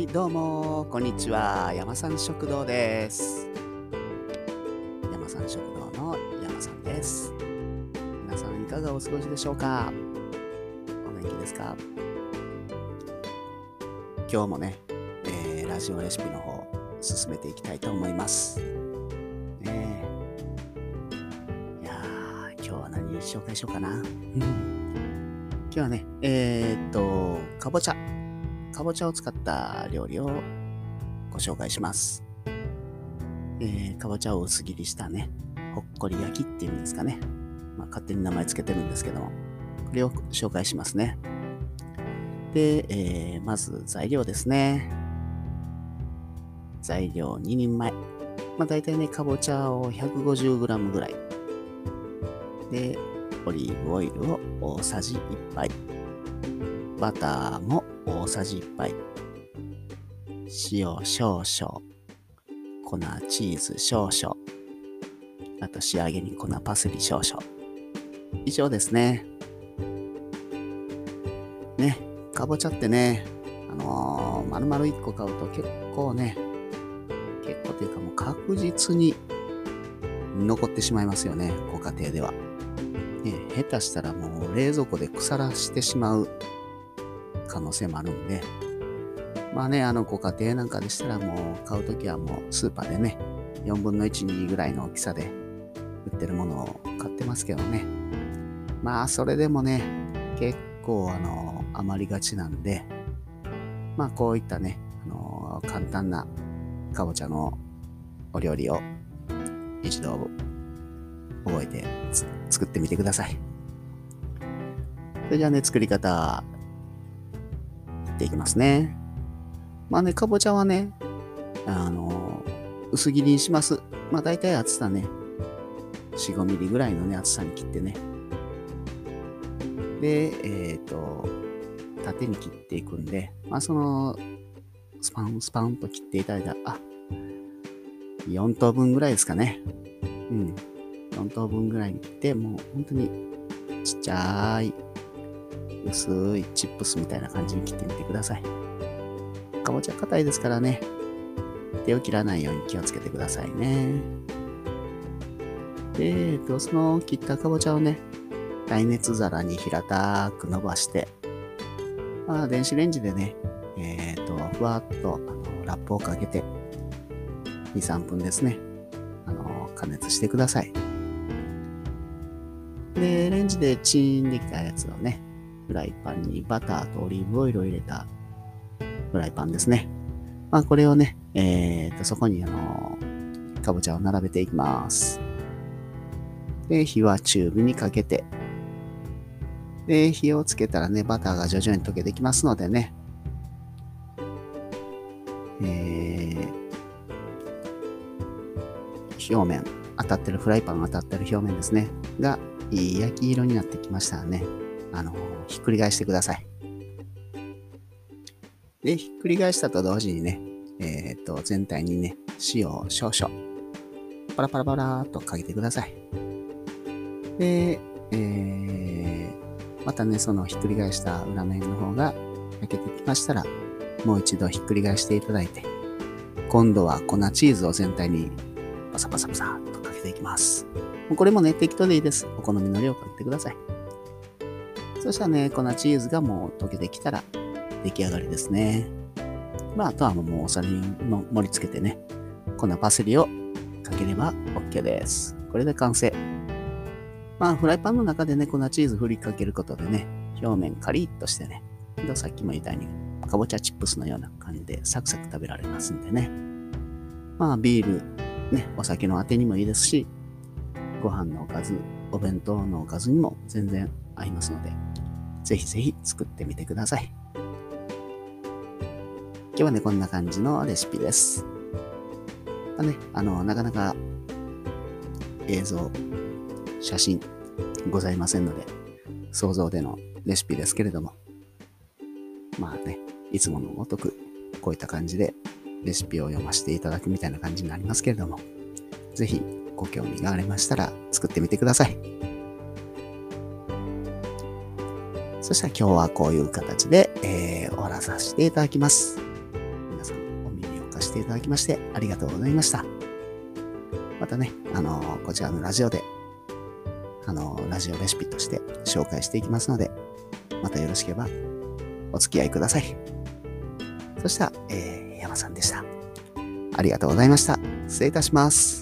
いどうも、こんにちは。山さん食堂です。山さん食堂の山さんです。皆さんいかがお過ごしでしょうか？お元気ですか？今日もね、えーラジオレシピの方、進めていきたいと思います。ねえいや、今日は何紹介しようかな。今日はね、えーっと、かぼちゃ。かぼちゃを使った料理をご紹介します。えー、かぼちゃを薄切りしたね、ほっこり焼きっていうんですかね。まあ、勝手に名前つけてるんですけども、これを紹介しますね。で、えーまず材料ですね。材料2人前。まあ、大体ね、かぼちゃを 150g ぐらい。で、オリーブオイルを大さじ1杯。バターも大さじ1杯。塩少々。粉チーズ少々。あと仕上げに粉パセリ少々。以上ですね。ね、かぼちゃってね、あのー、丸々1個買うと結構ね、結構というかもう確実に残ってしまいますよね、ご家庭では。ね、下手したらもう冷蔵庫で腐らしてしまう可能性もあるんで、まあね、あのご家庭なんかでしたらもう買うときはもうスーパーでね、4分の1、2ぐらいの大きさで売ってるものを買ってますけどね。まあそれでもね、結構あの余りがちなんで、まあこういったね、あの簡単なかぼちゃのお料理を一度覚えて作ってみてください。それじゃあね、作り方、ていきますね。まあね、かぼちゃはね、あの、薄切りにします。まあ大体厚さね、4、5ミリぐらいのね、厚さに切ってね。で、えっ、と、縦に切っていくんで、まあその、スパンスパンと切っていただいたら、あ、4等分ぐらいですかね。うん。4等分ぐらいに切って、もう本当にちっちゃい、薄いチップスみたいな感じに切ってみてください。かぼちゃ硬いですからね、手を切らないように気をつけてくださいね。で、えっと、その切ったかぼちゃをね、耐熱皿に平たく伸ばして、まあ、電子レンジでね、えっ、と、ふわっとあのラップをかけて、2、3分ですね、あの、加熱してください。で、レンジでチーンできたやつをね、フライパンにバターとオリーブオイルを入れたフライパンですね。まあ、これをね、えっ、と、そこにあの、かぼちゃを並べていきます。で、火は中火にかけて、で、火をつけたらね、バターが徐々に溶けてきますのでね、えー、表面、当たってる、フライパンが当たってる表面ですね、が、いい焼き色になってきましたね、あの、ひっくり返してください。で、ひっくり返したと同時にね、えっ、と、全体にね、塩を少々、パラパラパラっとかけてください。で、えー、またね、そのひっくり返した裏面の方が焼けてきましたら、もう一度ひっくり返していただいて、今度は粉チーズを全体にパサパサパサっとかけていきます。これもね、適当でいいです。お好みの量をかけてください。そしたらね、粉チーズがもう溶けてきたら出来上がりですね。まあ、あとはもうお皿にの盛り付けてね、粉パセリをかければ OK です。これで完成。まあ、フライパンの中でね、粉チーズ振りかけることでね、表面カリッとしてね、さっきも言ったように、かぼちゃチップスのような感じでサクサク食べられますんでね。まあ、ビール、ね、お酒のあてにもいいですし、ご飯のおかず、お弁当のおかずにも全然合いますので、ぜひぜひ作ってみてください。今日はね、こんな感じのレシピです。まあね、あの、なかなか映像、写真ございませんので、想像でのレシピですけれども、まあね、いつものごとく、こういった感じでレシピを読ませていただくみたいな感じになりますけれども、ぜひご興味がありましたら作ってみてください。そしたら今日はこういう形で、えー終わらさせていただきます。皆させていただきましてありがとうございました。またね、あのー、こちらのラジオで、あのー、ラジオレシピとして紹介していきますので、またよろしければお付き合いください。そしたら、えー、山さんでした。ありがとうございました。失礼いたします。